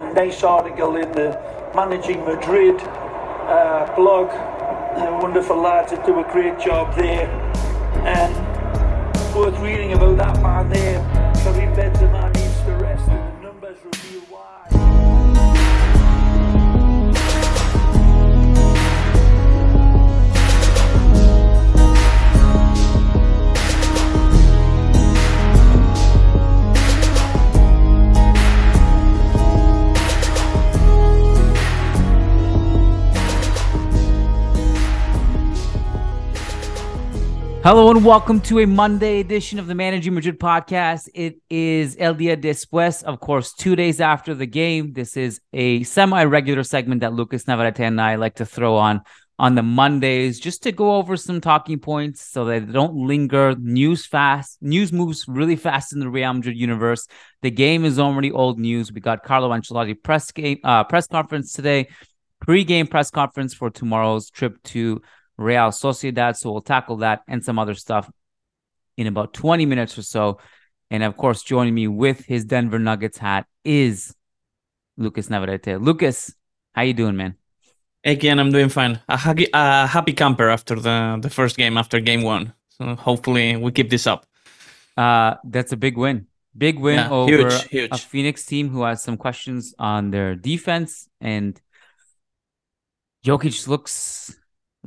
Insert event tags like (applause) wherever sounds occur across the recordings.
Nice article in the Managing Madrid uh, blog. Wonderful lads that do a great job there. And worth reading about that man there. Karim Benzema Hello and welcome to a Monday edition of the Managing Madrid podcast. It is El Dia Después, of course, two days after the game. This is a semi-regular segment that Lucas Navarrete and I like to throw on on the Mondays just to go over some talking points so they don't linger. News fast, news moves really fast in the Real Madrid universe. The game is already old news. We got Carlo Ancelotti press game uh, press conference today, pre-game press conference for tomorrow's trip to Real Sociedad. So we'll tackle that and some other stuff in about 20 minutes or so. And of course, joining me with his Denver Nuggets hat is Lucas Navarrete. Lucas, how you doing, man? Again, I'm doing fine. A happy, a happy camper after the, the first game, after game one. So hopefully we keep this up. Uh, that's a big win. Big win Yeah, over huge, huge. a Phoenix team who has some questions on their defense. And Jokic looks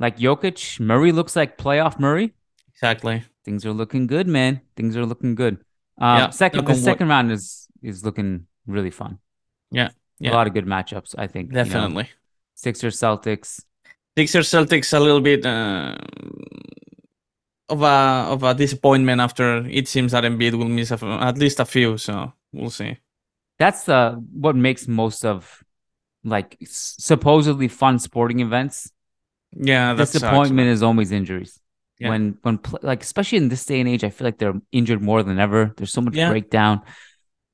like Jokic. Murray looks like playoff Murray. Exactly. Things are looking good, man. Things are looking good. Um, Yeah, second, the second round is is looking really fun. Yeah. Yeah. A lot of good matchups, I think. you know. Definitely. Sixers, Celtics. Sixers Celtics a little bit uh, of a of a disappointment after it seems that Embiid will miss a at least a few. So we'll see. That's uh, what makes most of like s- supposedly fun sporting events. Yeah, that's Disappointment is always injuries. Yeah. When when like especially in this day and age, I feel like they're injured more than ever. There's so much Yeah. breakdown,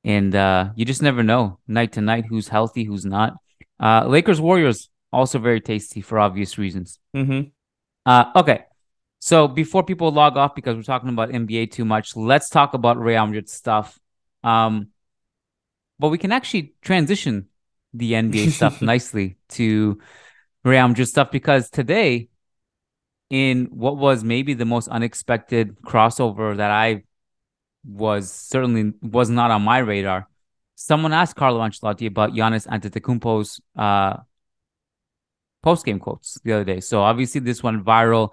and uh, you just never know night to night who's healthy, who's not. Uh, Lakers Warriors also very tasty for obvious reasons. Mm-hmm. Uh, okay. So before people log off because we're talking about NBA too much, let's talk about Real Madrid stuff. Um, but we can actually transition the NBA stuff (laughs) nicely to Madrid stuff because today, in what was maybe the most unexpected crossover that I was certainly was not on my radar, someone asked Carlo Ancelotti about Giannis Antetokounmpo's uh post game quotes the other day. So obviously this went viral.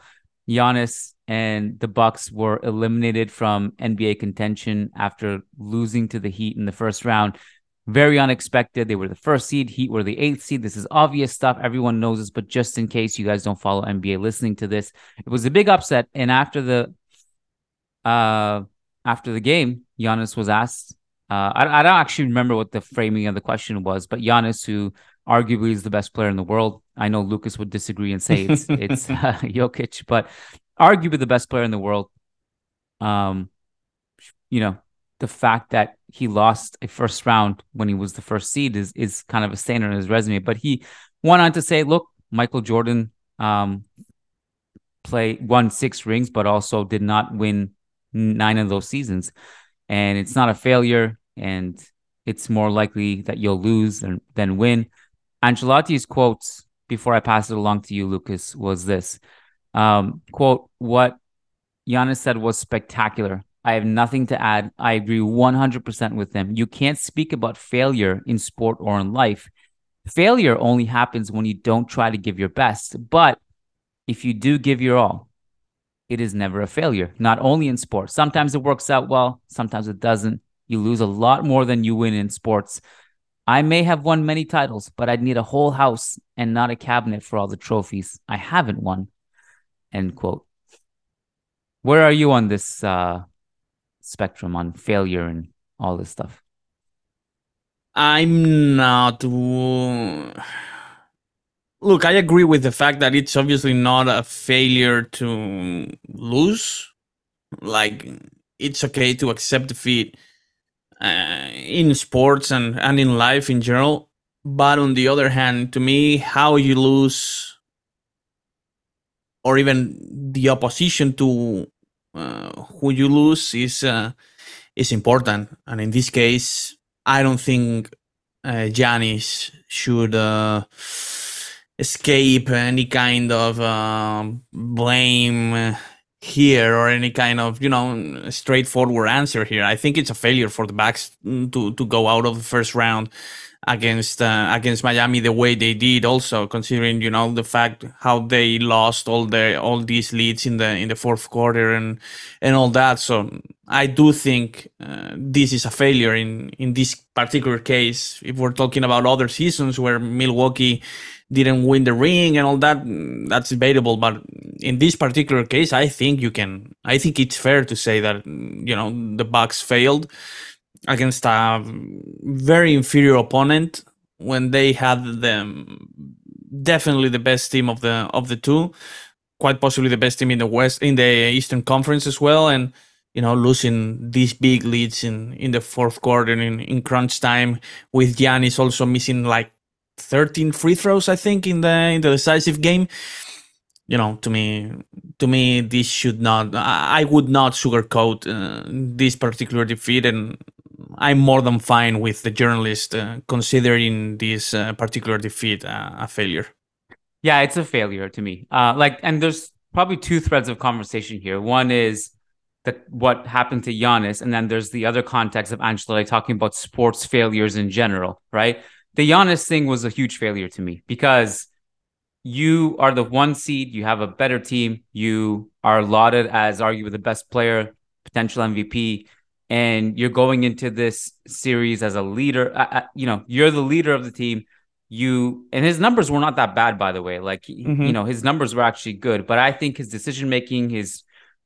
Giannis and the Bucks were eliminated from NBA contention after losing to the Heat in the first round. Very unexpected. They were the first seed. Heat were the eighth seed. This is obvious stuff. Everyone knows this, but just in case you guys don't follow NBA listening to this, it was a big upset. And after the uh after the game, Giannis was asked. Uh, I, I don't actually remember what the framing of the question was, but Giannis, who arguably is the best player in the world, I know Lucas would disagree and say it's (laughs) it's uh, Jokic, but arguably the best player in the world. Um, you know, the fact that he lost a first round when he was the first seed is is kind of a stain on his resume. But he went on to say, "Look, Michael Jordan um, play won six rings, but also did not win nine of those seasons. And it's not a failure, and it's more likely that you'll lose than, than win. Ancelotti's quotes before I pass it along to you, Lucas, was this um, quote: "What Giannis said was spectacular. I have nothing to add. I agree 100% with them. You can't speak about failure in sport or in life. Failure only happens when you don't try to give your best. But if you do give your all, it is never a failure, not only in sports. Sometimes it works out well, sometimes it doesn't. You lose a lot more than you win in sports. I may have won many titles, but I'd need a whole house and not a cabinet for all the trophies I haven't won. End quote. Where are you on this uh, spectrum on failure and all this stuff? I'm not. Look, I agree with the fact that it's obviously not a failure to lose. Like, it's okay to accept defeat uh, in sports and, and in life in general. But on the other hand, to me, how you lose, or even the opposition to who you lose, is uh, is important. And in this case, I don't think uh, Giannis should uh, escape any kind of uh, blame here or any kind of you know straightforward answer here. I think it's a failure for the Bucks to to go out of the first round against uh, against Miami the way they did also considering you know the fact how they lost all the all these leads in the in the fourth quarter and and all that. So I do think uh, this is a failure in in this particular case. If we're talking about other seasons where Milwaukee didn't win the ring and all that that's debatable. But in this particular case I think you can I think it's fair to say that you know the Bucks failed against a very inferior opponent when they had them definitely the best team of the of the two, quite possibly the best team in the West in the Eastern Conference as well, and you know losing these big leads in in the fourth quarter in in crunch time with Giannis also missing like 13 free throws I think in the in the decisive game. You know to me to me this should not i would not sugarcoat uh, this particular defeat. And i'm more than fine with the journalist uh, considering this uh, particular defeat uh, a failure. Yeah it's a failure to me. Uh, like and there's probably two threads of conversation here. One is the, what happened to Giannis, and then there's the other context of Angela talking about sports failures in general, right? The Giannis thing was a huge failure to me because you are the one seed, you have a better team, you are lauded as arguably the best player, potential MVP, and you're going into this series as a leader. You know, you're the leader of the team. You and his numbers were not that bad, by the way. Like mm-hmm. you know, his numbers were actually good, but I think his decision making, his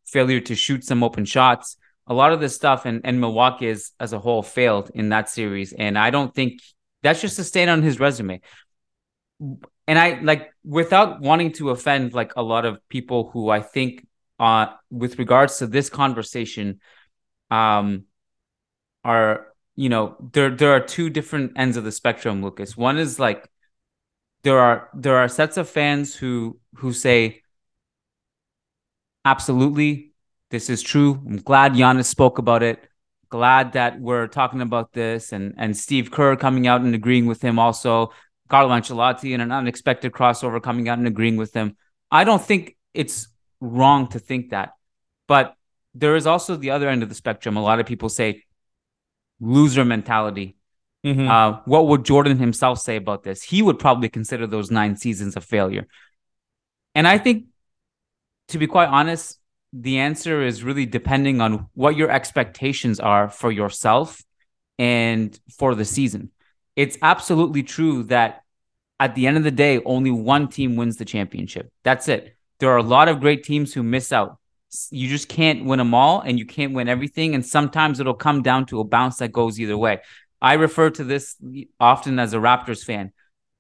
failure to shoot some open shots, a lot of this stuff, and and Milwaukee is as a whole failed in that series, and I don't think that's just a stain on his resume and I like without wanting to offend like a lot of people who I think uh with regards to this conversation um are you know there there are two different ends of the spectrum Lucas one is like there are there are sets of fans who who say absolutely this is true I'm glad Giannis spoke about it glad that we're talking about this and and Steve Kerr coming out and agreeing with him also Carlo Ancelotti and an unexpected crossover coming out and agreeing with them. I don't think it's wrong to think that. But there is also the other end of the spectrum. A lot of people say loser mentality. Mm-hmm. Uh, what would Jordan himself say about this? He would probably consider those nine seasons a failure. And I think, to be quite honest, the answer is really depending on what your expectations are for yourself and for the season it's absolutely true that at the end of the day, only one team wins the championship. That's it. There are a lot of great teams who miss out. You just can't win them all and you can't win everything. And sometimes it'll come down to a bounce that goes either way. I refer to this often as a Raptors fan.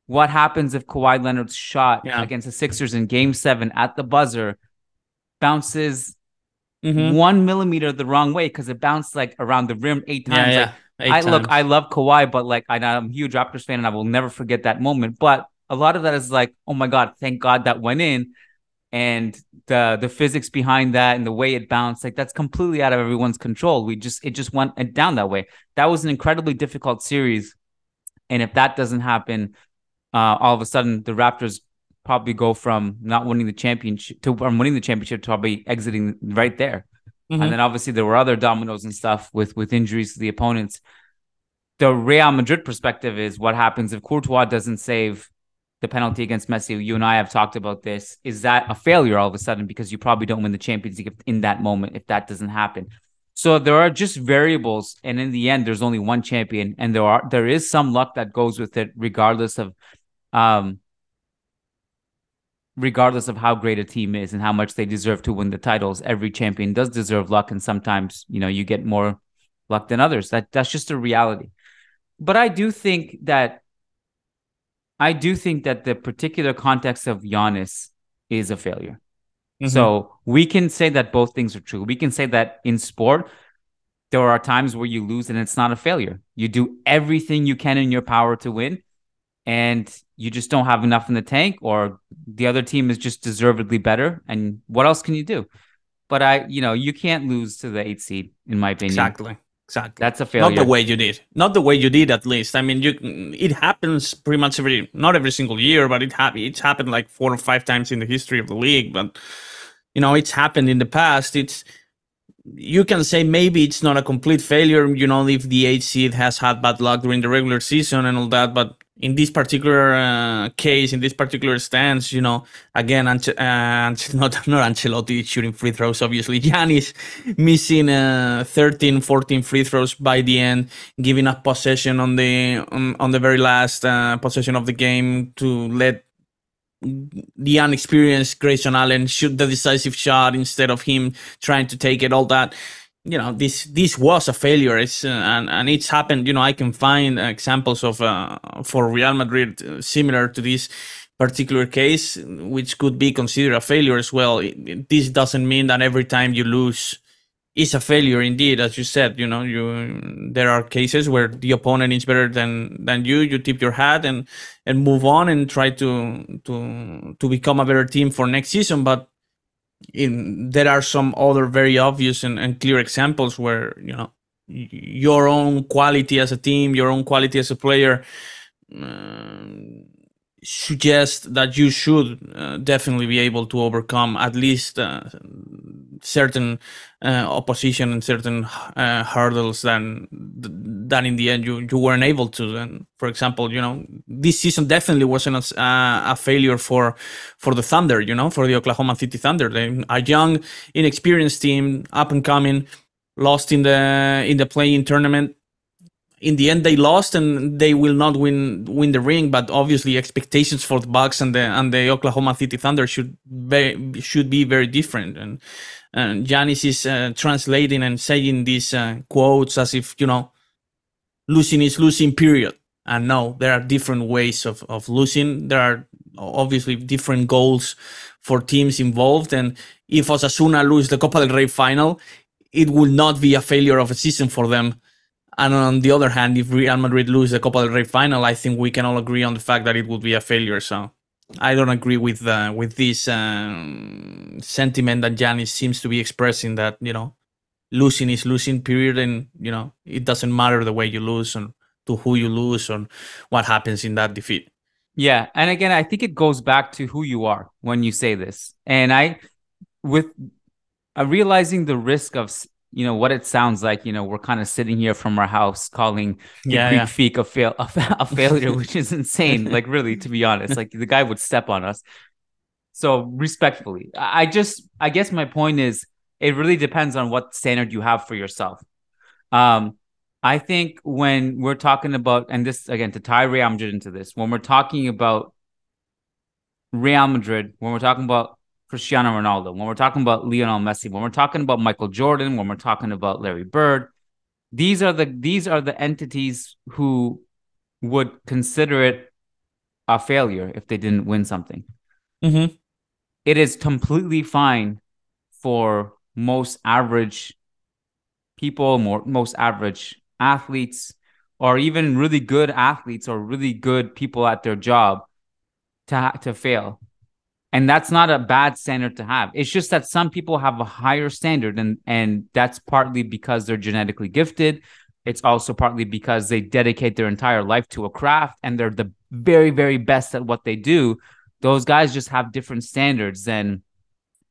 What happens if Kawhi Leonard's shot yeah. against the Sixers in game seven at the buzzer bounces mm-hmm. one millimeter the wrong way because it bounced like around the rim eight times? Yeah, yeah. Eight I times. look, I love Kawhi, but like I, am a huge Raptors fan, and I will never forget that moment. But a lot of that is like, oh my god, thank God that went in, and the the physics behind that and the way it bounced, like that's completely out of everyone's control. We just it just went down that way. That was an incredibly difficult series, and if that doesn't happen, uh, all of a sudden the Raptors probably go from not winning the championship to um, winning the championship to probably exiting right there. Mm-hmm. And then obviously there were other dominoes and stuff with with injuries to the opponents. The Real Madrid perspective is what happens if Courtois doesn't save the penalty against Messi. You and I have talked about this. Is that a failure all of a sudden because you probably don't win the Champions League in that moment if that doesn't happen? So there are just variables, and in the end, there's only one champion, and there are there is some luck that goes with it, regardless of um regardless of how great a team is and how much they deserve to win the titles, every champion does deserve luck, and sometimes you know you get more luck than others. That that's just a reality. But I do think that I do think that the particular context of Giannis is a failure. Mm-hmm. So we can say that both things are true. We can say that in sport, there are times where you lose and it's not a failure. You do everything you can in your power to win, and you just don't have enough in the tank or the other team is just deservedly better and what else can you do but i you know you can't lose to the eight seed in my opinion exactly exactly. That's a failure not the way you did. Not the way you did at least. I mean you it happens pretty much every not every single year but it ha- it's happened like four or five times in the history of the league but you know it's happened in the past. It's you can say maybe it's not a complete failure you know if the eight seed has had bad luck during the regular season and all that but in this particular uh, case, in this particular stance, you know, again, Ance- uh, (laughs) not not Ancelotti shooting free throws, obviously. (laughs) Giannis missing uh, 13, 14 free throws by the end, giving up possession on the on, on the very last uh, possession of the game to let the unexperienced Grayson Allen shoot the decisive shot instead of him trying to take it. All that you know this this was a failure. It's uh, and and it's happened you know i can find examples of uh, for real madrid uh, similar to this particular case which could be considered a failure as well. It, it, this doesn't mean that every time you lose is a failure. Indeed as you said you know you there are cases where the opponent is better than than you. You tip your hat and and move on and try to to to become a better team for next season. But in, there are some other very obvious and, and clear examples where you know your own quality as a team, your own quality as a player, uh, suggest that you should uh, definitely be able to overcome at least uh, certain uh, opposition and certain uh, hurdles than that in the end you, you weren't able to. And for example you know this season definitely wasn't a, a failure for for the thunder you know for the oklahoma city thunder. They, a young inexperienced team up and coming lost in the in the play-in tournament. In the end they lost and they will not win win the ring but obviously expectations for the bucks and the and the oklahoma city thunder should be should be very different. And and Giannis is uh, translating and saying these uh, quotes as if you know losing is losing period and no there are different ways of, of losing there are obviously different goals for teams involved and if Osasuna lose the Copa del Rey final it will not be a failure of a season for them and on the other hand, if Real Madrid lose the Copa del Rey final, I think we can all agree on the fact that it would be a failure. So I don't agree with uh, with this um, sentiment that Giannis seems to be expressing. That you know, losing is losing. Period, and you know, it doesn't matter the way you lose and to who you lose and what happens in that defeat. Yeah, and again, I think it goes back to who you are when you say this, and I, with uh, realizing the risk of you know what it sounds like you know we're kind of sitting here from our house calling yeah, Greek yeah. Freak a, fail, a, a failure (laughs) which is insane like really to be honest like the guy would step on us so respectfully i just i guess my point is it really depends on what standard you have for yourself um i think when we're talking about and this again to tie real madrid into this when we're talking about real madrid when we're talking about Cristiano Ronaldo, when we're talking about Lionel Messi, when we're talking about Michael Jordan, when we're talking about Larry Bird, these are the these are the entities who would consider it a failure if they didn't win something. Mm-hmm. It is completely fine for most average people, more most average athletes, or even really good athletes or really good people at their job to to fail. And that's not a bad standard to have. It's just that some people have a higher standard and and that's partly because they're genetically gifted. It's also partly because they dedicate their entire life to a craft and they're the very very best at what they do. Those guys just have different standards than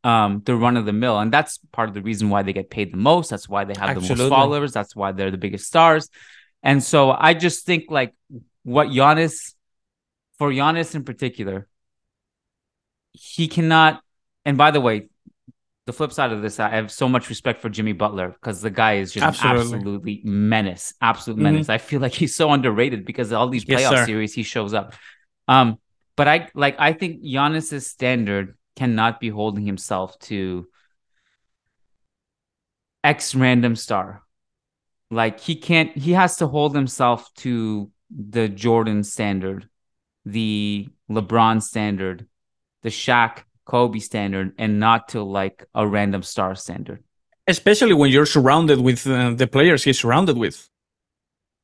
um the run of the mill. And that's part of the reason why they get paid the most. That's why they have the most followers. That's why they're the biggest stars. And so i just think like what Giannis for Giannis in particular he cannot and by the way the flip side of this i have so much respect for jimmy butler because the guy is just Absolutely. absolutely, absolutely menace absolute menace. I feel like he's so underrated because all these Yes, playoff sir. series he shows up. Um but i like i think Giannis's standard cannot be holding himself to x random star like he can't he has to hold himself to the jordan standard the lebron standard the Shaq Kobe standard and not to like a random star standard. especially when you're surrounded with uh, the players he's surrounded with.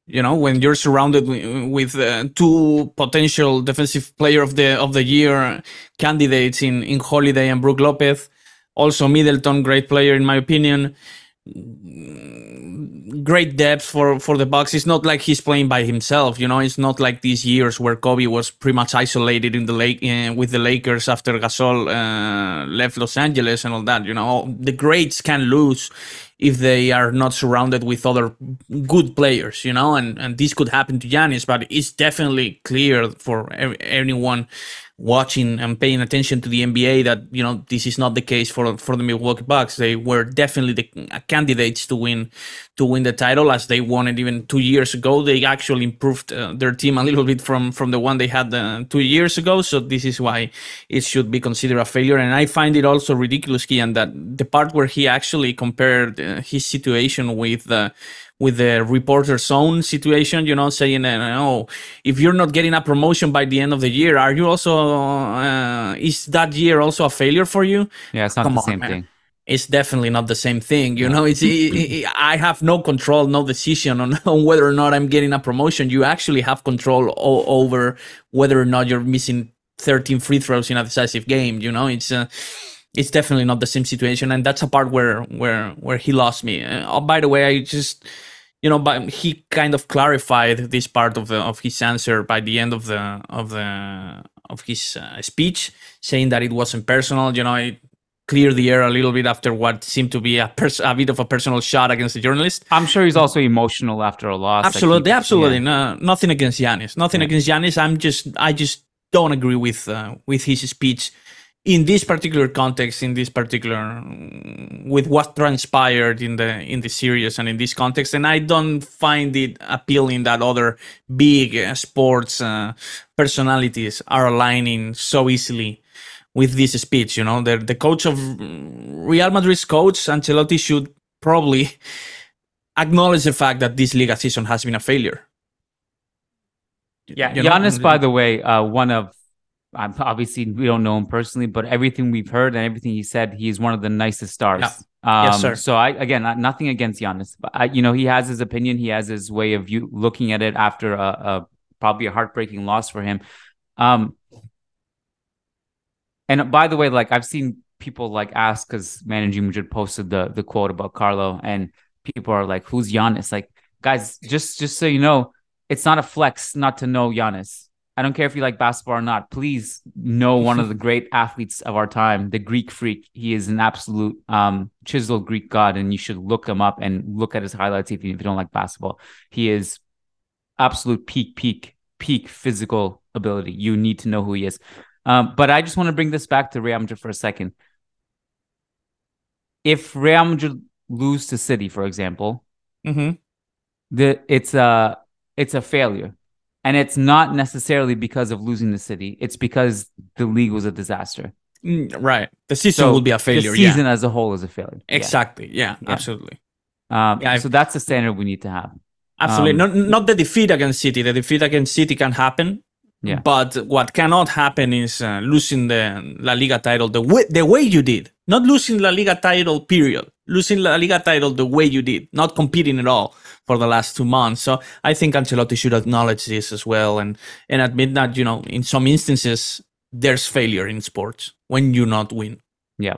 You know, when you're surrounded with uh, two potential defensive player of the of the year candidates in in Holiday and Brook Lopez, also Middleton, great player in my opinion. Great depth for for the Bucks. It's not like he's playing by himself. You know, it's not like these years where Kobe was pretty much isolated in the lake uh, with the Lakers after Gasol uh, left Los Angeles and all that. You know, the greats can lose if they are not surrounded with other good players, you know, and, and this could happen to Giannis, but it's definitely clear for ev- anyone watching and paying attention to the NBA that, you know, this is not the case for, for the Milwaukee Bucks. They were definitely the uh, candidates to win, to win the title as they won it even two years ago. They actually improved uh, their team a little bit from, from the one they had uh, two years ago. So this is why it should be considered a failure. And I find it also ridiculous, Kiyan, that the part where he actually compared uh, his situation with the with the reporter's own situation, you know, saying, "Oh, if you're not getting a promotion by the end of the year, are you also uh, is that year also a failure for you?" Yeah, it's not Come the on, same man. thing. It's definitely not the same thing, you know. It's i i I have no control, no decision on, (laughs) on whether or not I'm getting a promotion. You actually have control o- over whether or not you're missing 13 free throws in a decisive game. You know, it's uh, it's definitely not the same situation, and that's a part where where where he lost me. Uh, oh, by the way, I just you know, but he kind of clarified this part of the of his answer by the end of the of the of his uh, speech, saying that it wasn't personal. You know, it cleared the air a little bit after what seemed to be a pers- a bit of a personal shot against the journalist. I'm sure he's also emotional after a loss. Absolutely, absolutely. yeah. No, nothing against Giannis. Nothing Yeah. against Giannis. I'm just, I just don't agree with uh, with his speech in this particular context. In this particular, mm, with what transpired in the in the series and in this context, and I don't find it appealing that other big uh, sports uh, personalities are aligning so easily with this speech. You know, the the coach of Real Madrid's coach Ancelotti should probably (laughs) acknowledge the fact that this Liga season has been a failure. Yeah, You know? Giannis, by the way, uh, one of um, obviously we don't know him personally, but everything we've heard and everything he said, he's one of the nicest stars. Yeah. Um, Yes, sir. So I again, nothing against Giannis, but I, you know, he has his opinion. He has his way of you looking at it after a, a probably a heartbreaking loss for him. Um, and by the way, like I've seen people like ask because Managing Madrid posted the the quote about Carlo, and people are like, "Who's Giannis?" Like, guys, just just so you know, it's not a flex not to know Giannis. I don't care if you like basketball or not. Please know one of the great (laughs) athletes of our time, the Greek freak. He is an absolute um, chiseled Greek god, and you should look him up and look at his highlights if you, if you don't like basketball. He is absolute peak, peak, peak physical ability. You need to know who he is. Um, but I just want to bring this back to Real Madrid for a second. If Real Madrid lose to City, for example, hmm the it's a it's a failure and it's not necessarily because of losing the city it's because the league was a disaster Mm, right. The season so will be a failure. the season yeah. as a whole is a failure Exactly. Yeah, Yeah. Absolutely. um, Yeah, so that's the standard we need to have Absolutely. Um, not not the defeat against City. The defeat against City can happen. Yeah. But what cannot happen is uh, losing the La Liga title the way the way you did. Not losing La Liga title. Period. Losing La Liga title the way you did. Not competing at all for the last two months. So I think Ancelotti should acknowledge this as well and and admit that you know in some instances there's failure in sports when you not win. Yeah.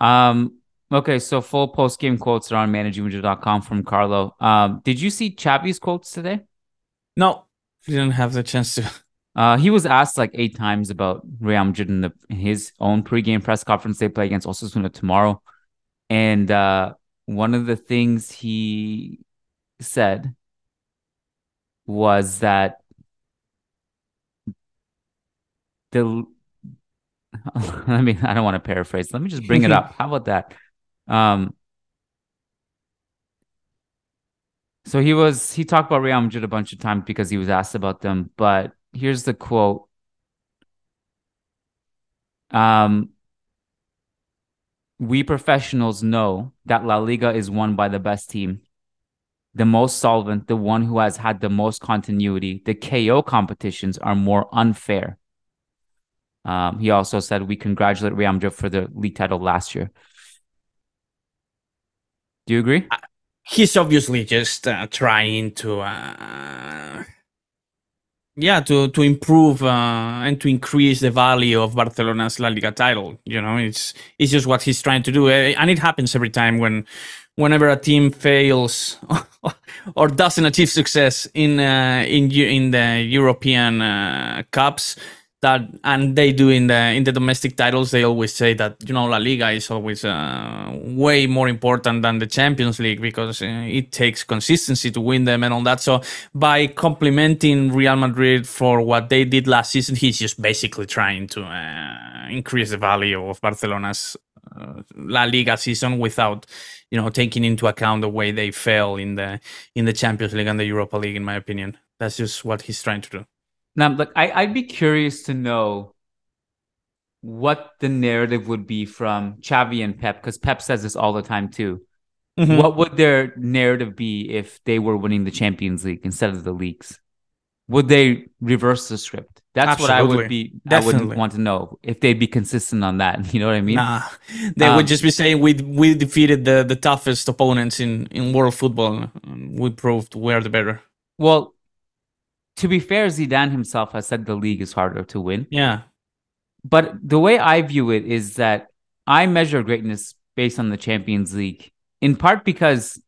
Um. Okay. So full post game quotes are on managingmadrid.com from Carlo. Um. Did you see Xavi's quotes today? No, we didn't have the chance to. Uh, he was asked like eight times about Real Madrid in, the, in his own pregame press conference. They play against Osasuna tomorrow, and uh, one of the things he said was that the (laughs) I mean, I don't want to paraphrase. Let me just bring it up. (laughs) How about that? Um, so he was he talked about Real Madrid a bunch of times because he was asked about them. But here's the quote. Um, we professionals know that La Liga is won by the best team, the most solvent, the one who has had the most continuity. The KO competitions are more unfair. Um, he also said we congratulate Madrid for the league title last year. Do you agree? He's obviously just uh, trying to, uh, yeah, to to improve uh, and to increase the value of Barcelona's La Liga title. You know, it's it's just what he's trying to do, Eh, and it happens every time when, whenever a team fails (laughs) or doesn't achieve success in uh, in in the European uh, cups that and they do in the in the domestic titles they always say that you know La Liga is always uh, way more important than the Champions League because uh, it takes consistency to win them and all that. So by complimenting Real Madrid for what they did last season he's just basically trying to uh, increase the value of Barcelona's uh, La Liga season without you know taking into account the way they fell in the in the Champions League and the Europa League in my opinion. That's just what he's trying to do Now, look, I, I'd be curious to know what the narrative would be from Xavi and Pep, because Pep says this all the time too. Mhm. What would their narrative be if they were winning the Champions League instead of the leagues? Would they reverse the script? That's what I would Absolutely. be. I would Definitely. want to know if they'd be consistent on that. (laughs) You know what I mean? Nah, they Um, would just be saying we we defeated the, the toughest opponents in, in world football. and We proved we're the better. Well, to be fair, Zidane himself has said the league is harder to win. Yeah, But the way I view it is that I measure greatness based on the Champions League, in part because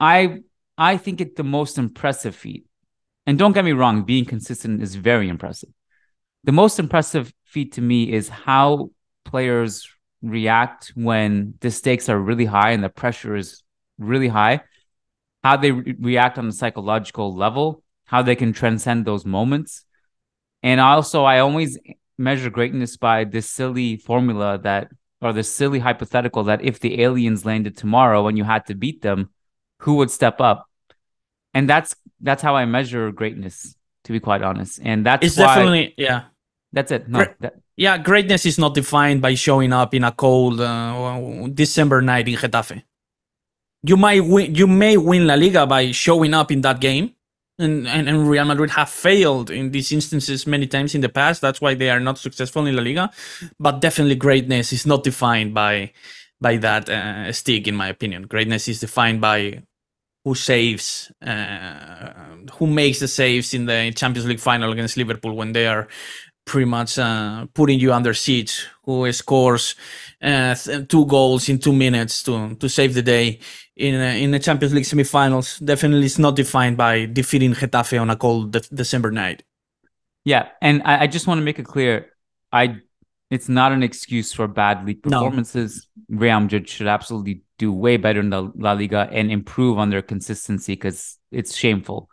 I I think it the most impressive feat. And don't get me wrong, being consistent is very impressive. The most impressive feat to me is how players react when the stakes are really high and the pressure is really high. How they re- react on a psychological level, how they can transcend those moments. And also, I always measure greatness by this silly formula that, or this silly hypothetical that if the aliens landed tomorrow and you had to beat them, who would step up? And that's that's how I measure greatness, to be quite honest. And that's it's why definitely yeah. that's it. No, that, Yeah, greatness is not defined by showing up in a cold uh, December night in Getafe. You might win. You may win La Liga by showing up in that game, and, and and Real Madrid have failed in these instances many times in the past. That's why they are not successful in La Liga. But definitely, greatness is not defined by by that uh, stick, in my opinion. Greatness is defined by who saves, uh, who makes the saves in the Champions League final against Liverpool when they are pretty much uh, putting you under siege. Who scores uh, two goals in two minutes to to save the day in uh, in the Champions League semifinals? Definitely, it's not defined by defeating Getafe on a cold de- December night. Yeah, and I, I just want to make it clear, I it's not an excuse for bad league No. performances. Real Madrid should absolutely do way better in the La Liga and improve on their consistency because it's shameful.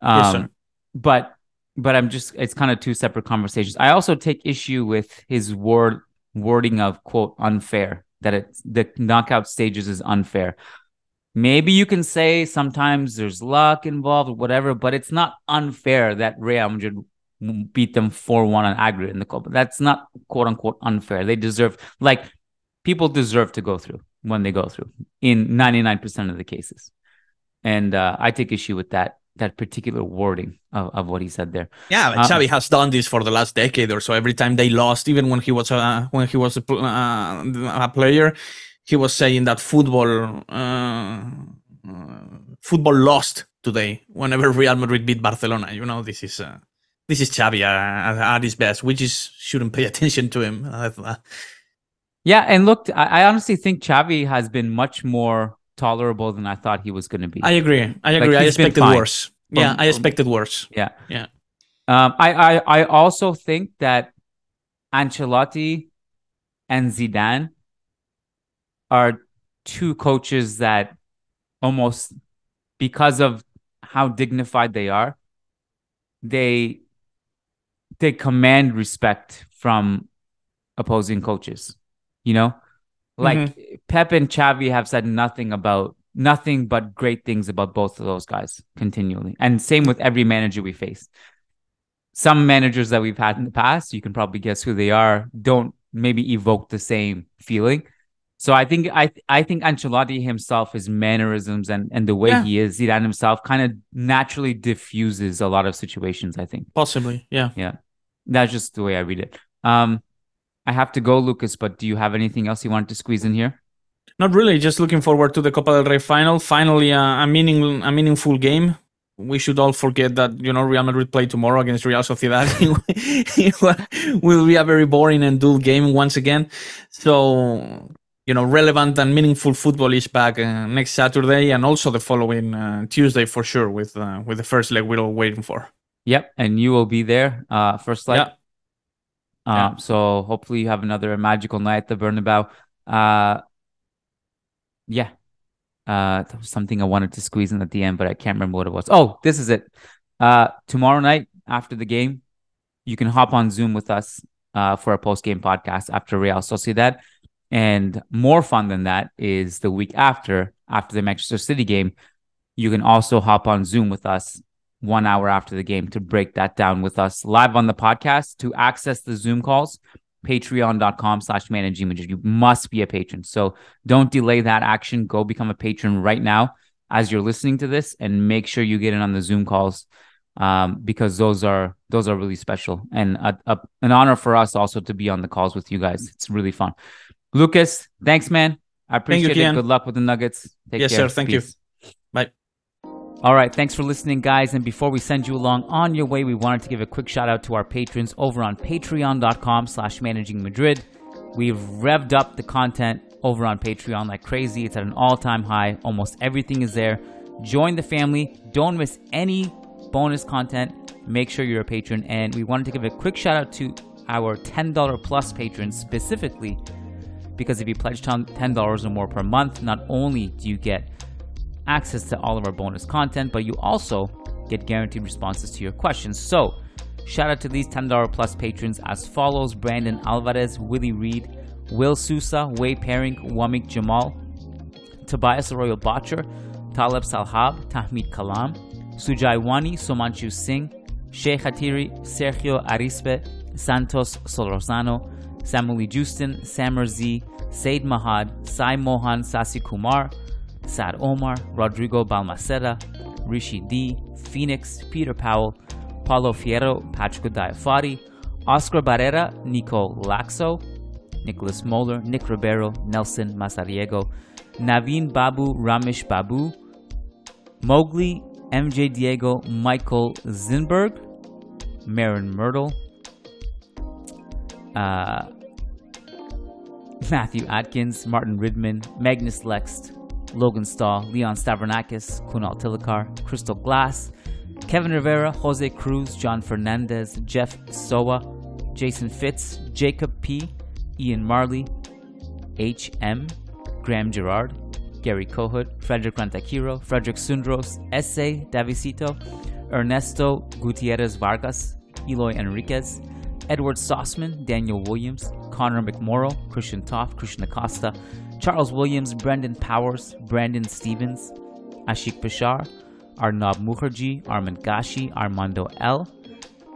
Um, Yes, sir. But but I'm just it's kind of two separate conversations. I also take issue with his word wording of quote unfair that it the knockout stages is unfair. Maybe you can say sometimes there's luck involved or whatever, but it's not unfair that Real Madrid beat them 4-1 on aggregate in the Copa. That's not quote unquote unfair. They deserve like people deserve to go through when they go through in 99% of the cases. And uh, I take issue with that that particular wording of, of what he said there. Yeah, but Uh, Xavi has done this for the last decade or so. Every time they lost, even when he was a when he was a, uh, a player, he was saying that football uh, uh, football lost today. Whenever Real Madrid beat Barcelona, you know this is uh, this is Xavi uh, at his best. We just shouldn't pay (laughs) attention to him. Uh, Yeah, and look, I, I honestly think Xavi has been much more tolerable than I thought he was going to be. I agree. I Like, agree. I he's expected worse. Yeah, I expected worse. Yeah. Yeah. Um, I, I I also think that Ancelotti and Zidane are two coaches that almost because of how dignified they are, they they command respect from opposing coaches. You know, like Pep and Xavi have said nothing about nothing but great things about both of those guys continually, and same with every manager we face some managers that we've had in the past, you can probably guess who they are, don't maybe evoke the same feeling. So I think I I think Ancelotti himself, his mannerisms and and the way Yeah. he is, Zidane himself, kind of naturally diffuses a lot of situations. I think. Possibly. Yeah. Yeah, that's just the way I read it. Um, I have to go, Lucas. But do you have anything else you wanted to squeeze in here? Not really. Just looking forward to the Copa del Rey final. Finally, uh, a meaning a meaningful game. We should all forget that you know Real Madrid play tomorrow against Real Sociedad. (laughs) it will be a very boring and dull game once again. So you know, relevant and meaningful football is back uh, next Saturday and also the following uh, Tuesday for sure. With uh, with the first leg we're all waiting for. Yep, and you will be there. Uh, first leg. Yeah. Uh, Yeah. So hopefully you have another magical night at the Bernabeu. Yeah. Uh, was something I wanted to squeeze in at the end, but I can't remember what it was. Oh, this is it. Uh, tomorrow night after the game, you can hop on Zoom with us uh, for a post game podcast after Real Sociedad. And more fun than that is the week after, after the Manchester City game, you can also hop on Zoom with us one hour after the game to break that down with us live on the podcast. To access the Zoom calls, patreon.com slash managing Madrid. You must be a patron. So don't delay that action. Go become a patron right now as you're listening to this and make sure you get in on the Zoom calls um, because those are those are really special and a, a, an honor for us also to be on the calls with you guys. It's really fun. Lucas, thanks, man. I Thank you, appreciate it. Good luck with the Nuggets. Take Yes, care. sir. Thank you. Bye. All right. Thanks for listening, guys. And before we send you along on your way, we wanted to give a quick shout out to our patrons over on patreon.com slash managing Madrid. We've revved up the content over on Patreon like crazy. It's at an all time high. Almost everything is there. Join the family. Don't miss any bonus content. Make sure you're a patron. And we wanted to give a quick shout out to our $10 plus patrons specifically because if you pledge $10 or more per month, not only do you get access to all of our bonus content, but you also get guaranteed responses to your questions. So, shout out to these $10 plus patrons as follows Brandon Alvarez, Willie Reed, Will Sousa, Way Paring, Wamik Jamal, Tobias Arroyo Botcher, Taleb Salhab, Tahmid Kalam, Sujai Wani, Somanchu Singh, Sheikh Hatiri, Sergio Arispe, Santos Solorzano, Samuel Justin, Samar Z, Said Mahad, Sai Mohan Sasi Kumar, Sad Omar, Rodrigo Balmaceda, Rishi D, Phoenix, Peter Powell, Paulo Fierro, Patrick Diafari, Oscar Barrera, Nico Laxo, Nicholas Moeller, Nick Ribeiro, Nelson Masariego, Naveen Babu, Ramesh Babu, Mowgli, MJ Diego, Michael Zinberg, Marin Myrtle, uh, Matthew Atkins, Martin Ridman, Magnus Lext, Logan Stahl, Leon Stavronakis, Kunal Tilakar, Crystal Glass, Kevin Rivera, Jose Cruz, John Fernandez, Jeff Soa, Jason Fitz, Jacob P., Ian Marley, H.M., Graham Gerard, Gary Kohut, Frederick Rantakiro, Frederick Sundros, S.A. Davisito, Ernesto Gutierrez Vargas, Eloy Enriquez, Edward Sossman, Daniel Williams, Connor McMorrow, Christian Toff, Christian Acosta, Charles Williams, Brendan Powers, Brandon Stevens, Ashik Bashar, Arnab Mukherjee, Armand Gashi, Armando L,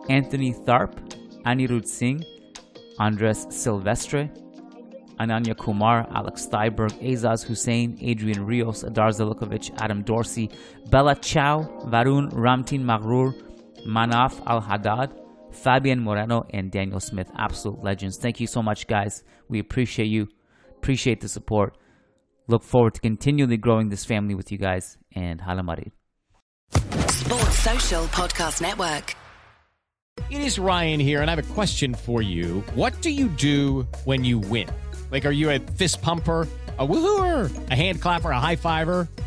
Anthony Tharp, Anirudh Singh, Andres Silvestre, Ananya Kumar, Alex Steiberg, Azaz Hussein, Adrian Rios, Adar Zelikovich, Adam Dorsey, Bella Chow, Varun Ramtin Maghrur, Manaf Al Haddad, Fabian Moreno, and Daniel Smith. Absolute legends. Thank you so much, guys. We appreciate you. Appreciate the support. Look forward to continually growing this family with you guys. And Hala Madrid. Sports Social Podcast Network. It is Ryan here, and I have a question for you. What do you do when you win? Like, are you a fist pumper? A woohooer, a hand clapper, a high fiver.